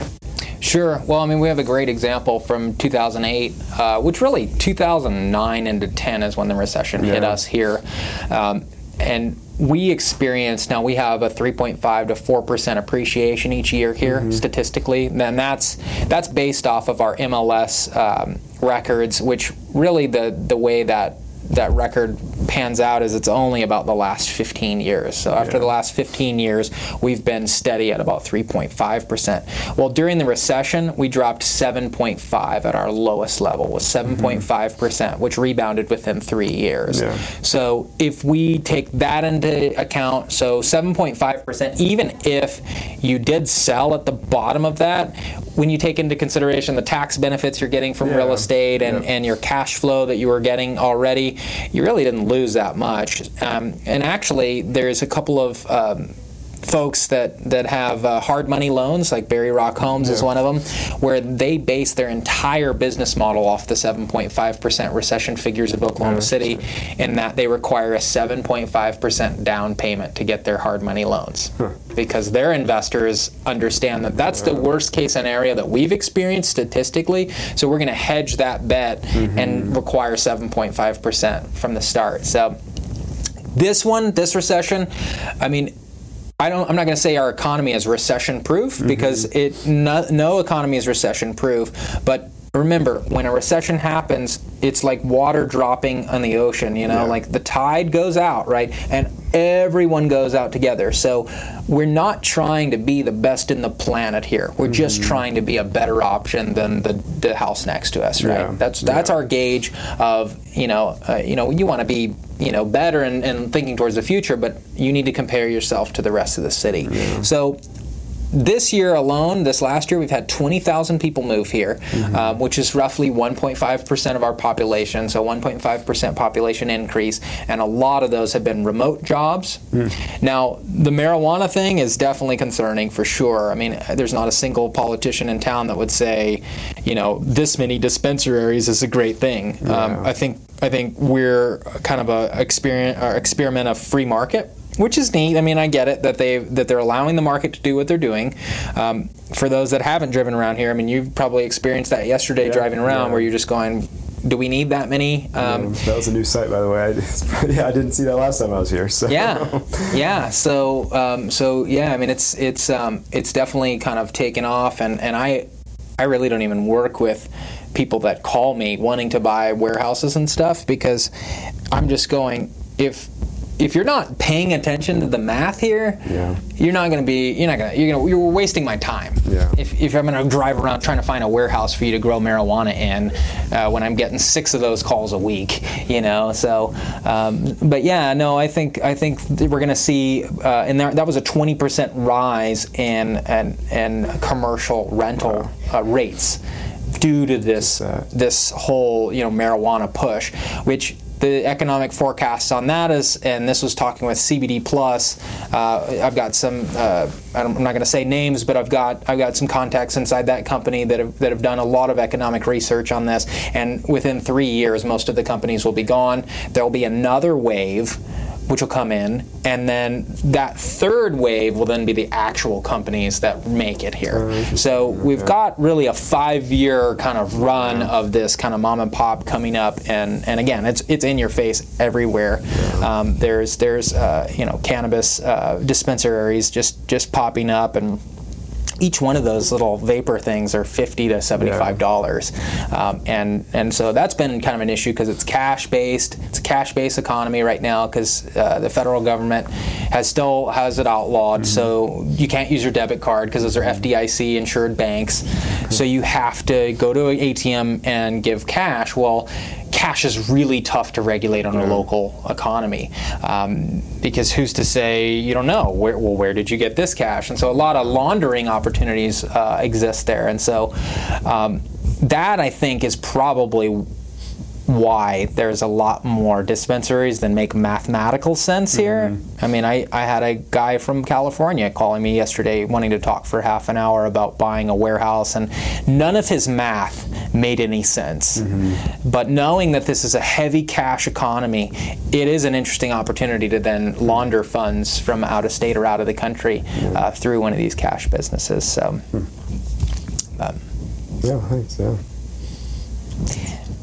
Sure. Well, I mean, we have a great example from 2008, uh, which really 2009 into 10 is when the recession hit us here. Um, and we experience now we have a 3.5 to 4 percent appreciation each year here statistically. And that's that's based off of our MLS um, records which really the the way that that record pans out is it's only about the last 15 years. So after the last 15 years, we've been steady at about 3.5%. Well, during the recession, we dropped 7.5 at our lowest level was mm-hmm. 7.5%, which rebounded within 3 years. Yeah. So if we take that into account, so 7.5%, even if you did sell at the bottom of that, when you take into consideration the tax benefits you're getting from real estate and, Yeah. and your cash flow that you were getting already, you really didn't lose that much. Um, and actually, there's a couple of um, folks that that have uh, hard money loans, like Barry Rock Homes is one of them, where they base their entire business model off the 7.5% recession figures of Oklahoma City, in that they require a 7.5% down payment to get their hard money loans. Because their investors understand that that's the worst case scenario that we've experienced statistically, so we're going to hedge that bet and require 7.5% from the start. So this one, this recession, I mean, I don't. I'm not going to say our economy is recession proof because mm-hmm. it no, no economy is recession proof. But remember, when a recession happens, it's like water dropping on the ocean. You know, Yeah. like the tide goes out, right, and everyone goes out together. So we're not trying to be the best in the planet here. We're just trying to be a better option than the, the house next to us, right? Yeah. That's that's our gauge of you know uh, you know you want to be you know better and, and thinking towards the future, but you need to compare yourself to the rest of the city. So this year alone, this last year, we've had 20,000 people move here, um, which is roughly 1.5% of our population, so 1.5% population increase, and a lot of those have been remote jobs. Now, the marijuana thing is definitely concerning for sure. I mean, there's not a single politician in town that would say, you know, this many dispensaries is a great thing. Um, I think I think we're kind of a experiment, experiment of free market which is neat. I mean, I get it that they that they're allowing the market to do what they're doing. Um, for those that haven't driven around here, I mean, you've probably experienced that yesterday driving around, yeah. where you're just going, "Do we need that many?" Um, that was a new site, by the way. I, yeah, I didn't see that last time I was here. So. yeah, yeah. So, um, so yeah. I mean, it's it's um, it's definitely kind of taken off, and and I I really don't even work with people that call me wanting to buy warehouses and stuff because I'm just going if. If you're not paying attention to the math here, Yeah. you're not going to be. You're not going to. You're going to. You're wasting my time. Yeah. If, if I'm going to drive around trying to find a warehouse for you to grow marijuana in, uh, when I'm getting six of those calls a week, you know. So, um, but yeah, no, I think I think we're going to see, uh, and there, that was a 20% rise in and in commercial rental uh, rates due to this this whole you know marijuana push, which. The economic forecasts on that is, and this was talking with CBD Plus. Uh, I've got some. Uh, I'm not going to say names, but I've got I've got some contacts inside that company that have that have done a lot of economic research on this. And within three years, most of the companies will be gone. There will be another wave which will come in, and then that third wave will then be the actual companies that make it here. So we've got really a five-year kind of run of this kind of mom and pop coming up, and, and again, it's it's in your face everywhere. Um, there's there's uh, you know cannabis uh, dispensaries just just popping up and each one of those little vapor things are fifty to seventy-five dollars, um, and and so that's been kind of an issue because it's cash-based. It's a cash-based economy right now because uh, the federal government has still has it outlawed. So you can't use your debit card because those are FDIC insured banks. So you have to go to an ATM and give cash. Well cash is really tough to regulate on a local economy. Um, because who's to say you don't know where well where did you get this cash? And so a lot of laundering opportunities uh, exist there. And so um, that I think is probably why there's a lot more dispensaries than make mathematical sense here. I mean, I, I had a guy from California calling me yesterday wanting to talk for half an hour about buying a warehouse, and none of his math made any sense. But knowing that this is a heavy cash economy, it is an interesting opportunity to then launder funds from out of state or out of the country uh, through one of these cash businesses. So, um, Yeah, thanks. Yeah.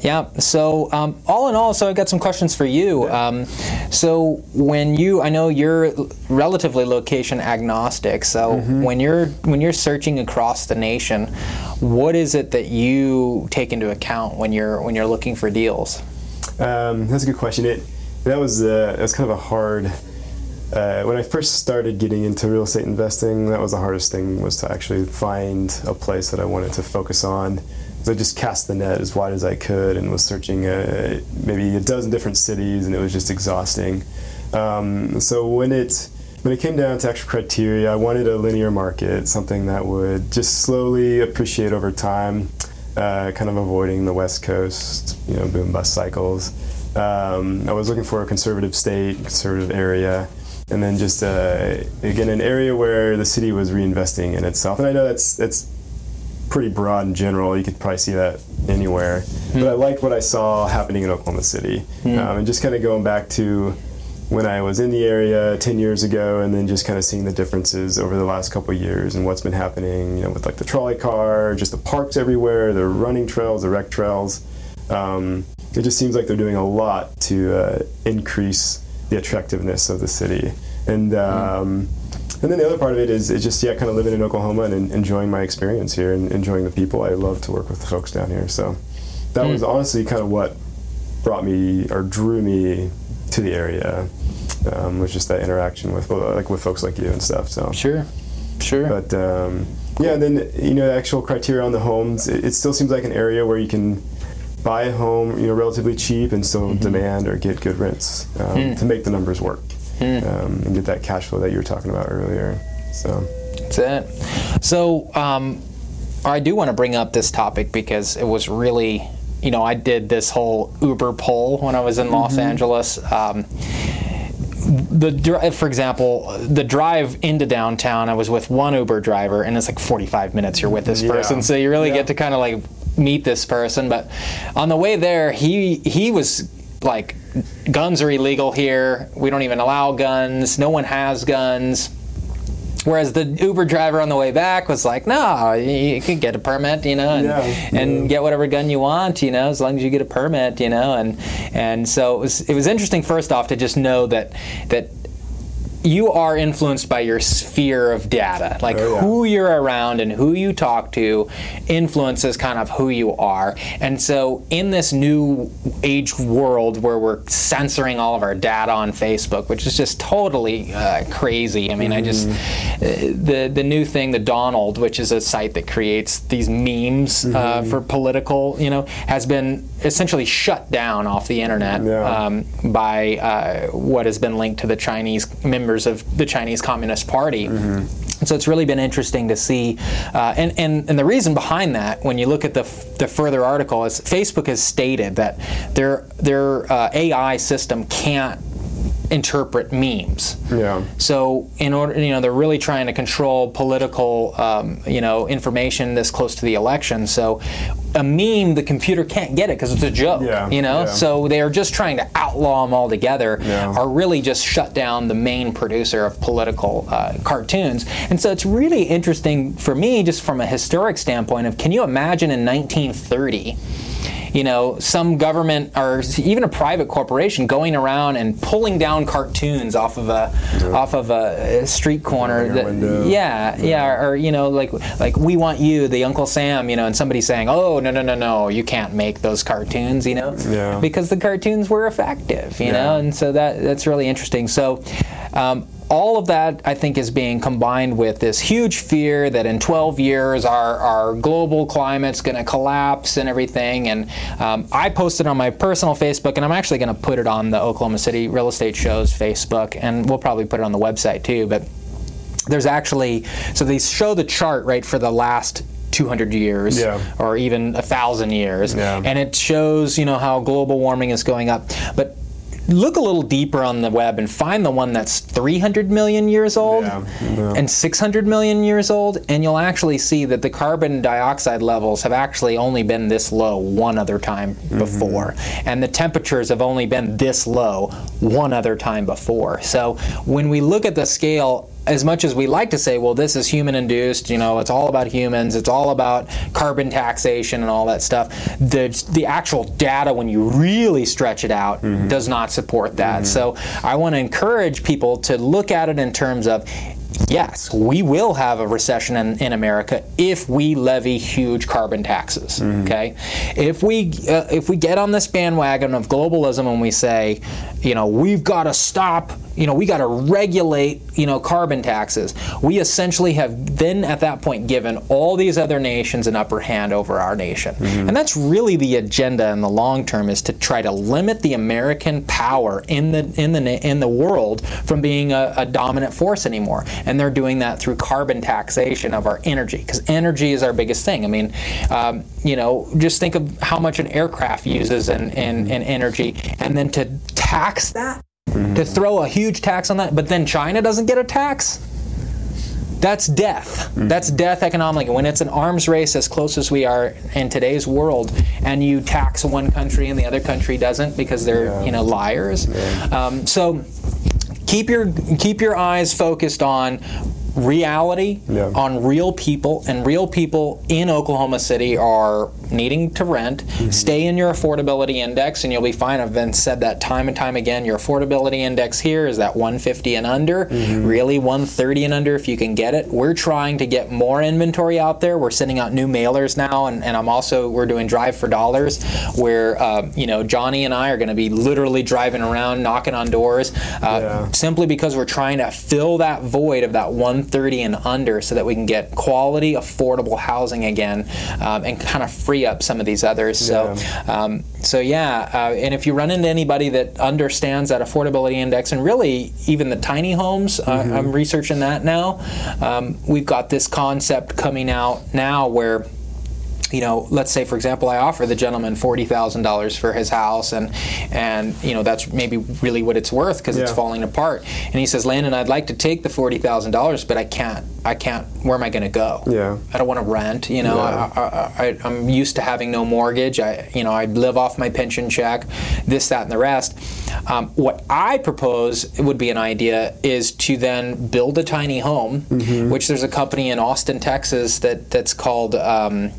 Yeah. So um, all in all, so I've got some questions for you. Um, so when you, I know you're relatively location agnostic. So when you're when you're searching across the nation, what is it that you take into account when you're when you're looking for deals? Um, that's a good question. It that was uh, that was kind of a hard. Uh, when I first started getting into real estate investing, that was the hardest thing was to actually find a place that I wanted to focus on. So I just cast the net as wide as I could and was searching uh, maybe a dozen different cities, and it was just exhausting. Um, so when it when it came down to actual criteria, I wanted a linear market, something that would just slowly appreciate over time, uh, kind of avoiding the West Coast, you know, boom bust cycles. Um, I was looking for a conservative state, conservative area, and then just uh, again an area where the city was reinvesting in itself. And I know that's that's pretty broad in general. You could probably see that anywhere. But I liked what I saw happening in Oklahoma City, Hmm. um, and just kind of going back to when I was in the area 10 years ago, and then just kind of seeing the differences over the last couple of years and what's been happening, you know, with like the trolley car, just the parks everywhere, the running trails, the rec trails. Um, it just seems like they're doing a lot to uh, increase the attractiveness of the city. And um, and then the other part of it is, is just yeah, kind of living in Oklahoma and en- enjoying my experience here and enjoying the people. I love to work with the folks down here. So that was honestly kind of what brought me or drew me to the area. Um, was just that interaction with like with folks like you and stuff. So sure, sure. But um, yeah, and then you know the actual criteria on the homes. It, it still seems like an area where you can buy a home, you know, relatively cheap and still demand or get good rents um, Hmm. to make the numbers work Hmm. um, and get that cash flow that you were talking about earlier. So That's it. So um, I do want to bring up this topic because it was really, you know, I did this whole Uber poll when I was in Los Angeles. Um, the for example, the drive into downtown, I was with one Uber driver, and it's like 45 minutes you're with this Yeah. person, so you really Yeah. get to kind of like meet this person. But on the way there, he he was like, guns are illegal here. We don't even allow guns. No one has guns. Whereas the Uber driver on the way back was like, no, you, can get a permit, you know, and, Yeah, and get whatever gun you want, you know, as long as you get a permit, you know, and and so it was it was interesting first off to just know that that you are influenced by your sphere of data. Like Oh, yeah. who you're around and who you talk to influences kind of who you are. And so in this new age world where we're censoring all of our data on Facebook, which is just totally uh, crazy. I mean, I just uh, the the new thing, the Donald, which is a site that creates these memes uh, for political, you know, has been essentially shut down off the internet Yeah. um, by uh, what has been linked to the Chinese members of the Chinese Communist Party. And so it's really been interesting to see, uh, and, and and the reason behind that, when you look at the the further article, is Facebook has stated that their their uh, AI system can't interpret memes. Yeah. So in order, you know, they're really trying to control political, um, you know, information this close to the election. So a meme, the computer can't get it because it's a joke. Yeah, You know, yeah. so they are just trying to outlaw them altogether. Yeah. Are really just shut down the main producer of political uh, cartoons. And so it's really interesting for me, just from a historic standpoint, of can you imagine in 1930? you know, some government or even a private corporation going around and pulling down cartoons off of a off of a street corner. That- yeah, yeah, or, or, you know, like like we want you, the Uncle Sam, you know, and somebody saying, "Oh, no, no, no, no, you can't make those cartoons," you know, Yeah. because the cartoons were effective, you Yeah. know, and so that that's really interesting. So. Um, all of that, I think, is being combined with this huge fear that in 12 years our, our global climate's going to collapse and everything. And um, I posted on my personal Facebook, and I'm actually going to put it on the Oklahoma City Real Estate Show's Facebook, and we'll probably put it on the website too. But there's actually so they show the chart right for the last 200 years Yeah. or even a thousand years Yeah. and it shows you know how global warming is going up but look a little deeper on the web and find the one that's 300 million years old Yeah, yeah. and 600 million years old and you'll actually see that the carbon dioxide levels have actually only been this low one other time Mm-hmm. before and the temperatures have only been this low one other time before so when we look at the scale as much as we like to say, well, this is human induced, you know, it's all about humans, it's all about carbon taxation and all that stuff, the, the actual data, when you really stretch it out, mm-hmm. does not support that. So I want to encourage people to look at it in terms of yes, we will have a recession in, in America if we levy huge carbon taxes. Okay, if we uh, if we get on this bandwagon of globalism and we say, you know, we've got to stop, you know, we got to regulate, you know, carbon taxes. We essentially have then at that point given all these other nations an upper hand over our nation, and that's really the agenda in the long term is to try to limit the American power in the in the in the world from being a, a dominant force anymore. And they're doing that through carbon taxation of our energy, because energy is our biggest thing. I mean, um, you know, just think of how much an aircraft uses in energy, and then to tax that, to throw a huge tax on that, but then China doesn't get a tax. That's death. That's death economically. When it's an arms race as close as we are in today's world, and you tax one country and the other country doesn't because they're you know liars. Um, so keep your keep your eyes focused on reality Yeah. on real people and real people in Oklahoma City are needing to rent. Stay in your affordability index and you'll be fine. I've been said that time and time again. Your affordability index here is that 150 and under. Really 130 and under if you can get it. We're trying to get more inventory out there. We're sending out new mailers now and, and I'm also we're doing drive for dollars where uh, you know Johnny and I are going to be literally driving around knocking on doors uh, Yeah. simply because we're trying to fill that void of that 130 and under so that we can get quality affordable housing again um, and kind of free up some of these others. So um, so yeah uh, and if you run into anybody that understands that affordability index and really even the tiny homes uh, i'm researching that now um, we've got this concept coming out now where you know, let's say for example, I offer the gentleman forty thousand dollars for his house, and and you know that's maybe really what it's worth because it's falling apart. And he says, Landon, I'd like to take the forty thousand dollars, but I can't. I can't. Where am I going to go? Yeah. I don't want to rent. You know, Yeah. I, I, I, I'm used to having no mortgage. I, you know, I live off my pension check, this, that, and the rest. Um, what I propose would be an idea is to then build a tiny home, which there's a company in Austin, Texas that that's called. Um,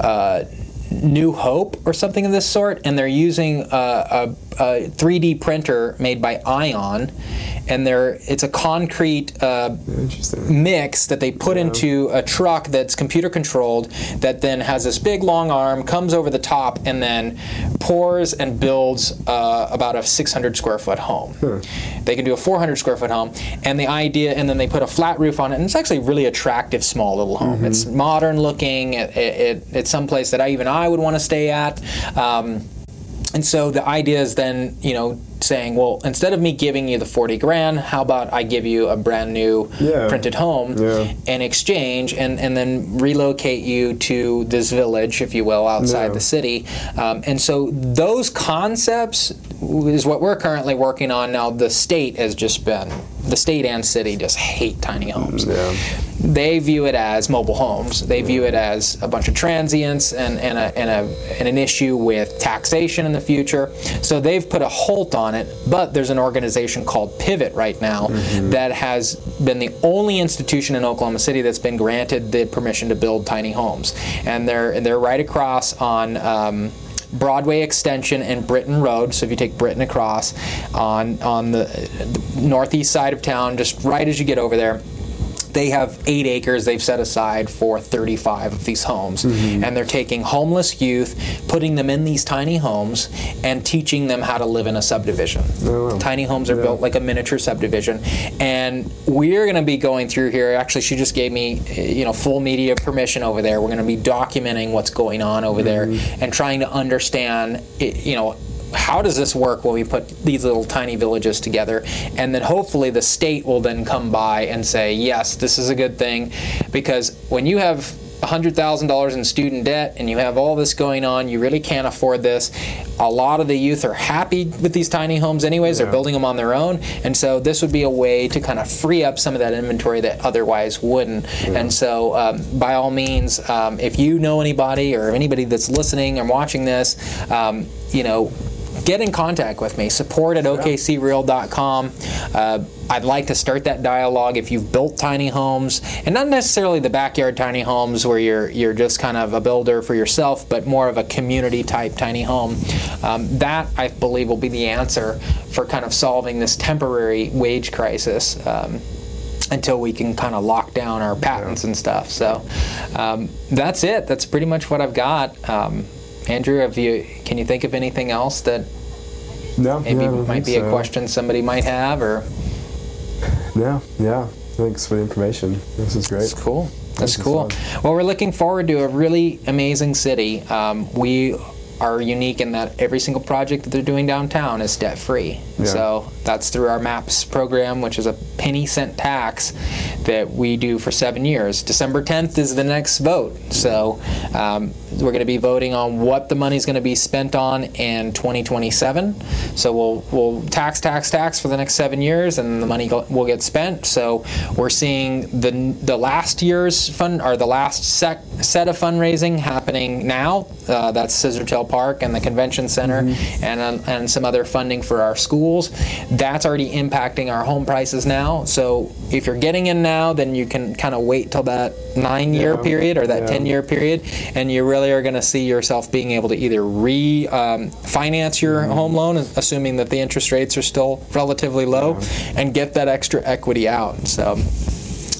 uh, New Hope or something of this sort, and they're using a, a, a 3D printer made by ICON, and they're it's a concrete uh, mix that they put into a truck that's computer controlled that then has this big long arm comes over the top and then pours and builds uh, about a 600 square foot home. They can do a 400 square foot home and the idea and then they put a flat roof on it and it's actually a really attractive small little home. It's modern looking it, it, it, it's someplace that I, even i would want to stay at. Um, and so the idea is then, you know, saying, well, instead of me giving you the 40 grand, how about I give you a brand new Yeah. printed home Yeah. in exchange and, and then relocate you to this village, if you will, outside Yeah. the city. Um, and so those concepts is what we're currently working on now. The state has just been, the state and city just hate tiny homes. Yeah. They view it as mobile homes. They view it as a bunch of transients and, and, a, and, a, and an issue with taxation in the future. So they've put a halt on it. But there's an organization called Pivot right now that has been the only institution in Oklahoma City that's been granted the permission to build tiny homes. And they're, and they're right across on. Um, Broadway Extension and Britton Road. So if you take Britton across on on the, the northeast side of town, just right as you get over there, they have eight acres they've set aside for 35 of these homes. Mm-hmm. And they're taking homeless youth, putting them in these tiny homes, and teaching them how to live in a subdivision. Oh, tiny homes are built like a miniature subdivision. And we're going to be going through here. Actually, she just gave me, you know, full media permission over there. We're going to be documenting what's going on over there mm-hmm. and trying to understand, you know, how does this work when we put these little tiny villages together? And then hopefully the state will then come by and say yes this is a good thing. Because when you have $100,000 in student debt and you have all this going on you really can't afford this. A lot of the youth are happy with these tiny homes anyways. They're building them on their own. And so this would be a way to kind of free up some of that inventory that otherwise wouldn't. And so um, by all means um, if you know anybody or anybody that's listening or watching this um, you know get in contact with me. Support at okcreal.com. Uh, I'd like to start that dialogue if you've built tiny homes, and not necessarily the backyard tiny homes where you're you're just kind of a builder for yourself, but more of a community type tiny home. Um, that I believe will be the answer for kind of solving this temporary wage crisis. Um, until we can kind of lock down our patents and stuff. So um, that's it. That's pretty much what I've got. Um, Andrew, have you? Can you think of anything else that No, maybe yeah, might be a question somebody might have, or Yeah, yeah. Thanks for the information. This is great. That's cool. That's cool. Well, we're looking forward to a really amazing city. Um, we are unique in that every single project that they're doing downtown is debt free. Yeah. So that's through our MAPS program, which is a penny cent tax that we do for seven years. December 10th is the next vote. So um, we're going to be voting on what the money's going to be spent on in 2027. So we'll we'll tax, tax, tax for the next seven years, and the money go, will get spent. So we're seeing the the last year's fund or the last sec, set of fundraising happening now. Uh, that's Scissortail Park and the Convention Center, and um, and some other funding for our schools. That's already impacting our home prices now. So if you're getting in now, then you can kind of wait till that nine-year Yeah. period or that Yeah. 10-year period, and you really are going to see yourself being able to either refinance um, finance your home loan, assuming that the interest rates are still relatively low, and get that extra equity out. So.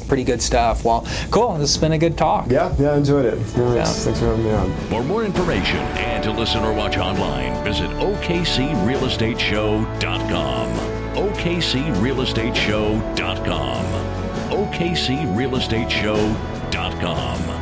Pretty good stuff. Well, cool. This has been a good talk. Yeah, yeah, I enjoyed it. Yeah, Yeah. thanks, thanks for having me on. For more information and to listen or watch online, visit OKCRealEstateShow.com. OKCRealEstateShow.com. OKCRealEstateShow.com.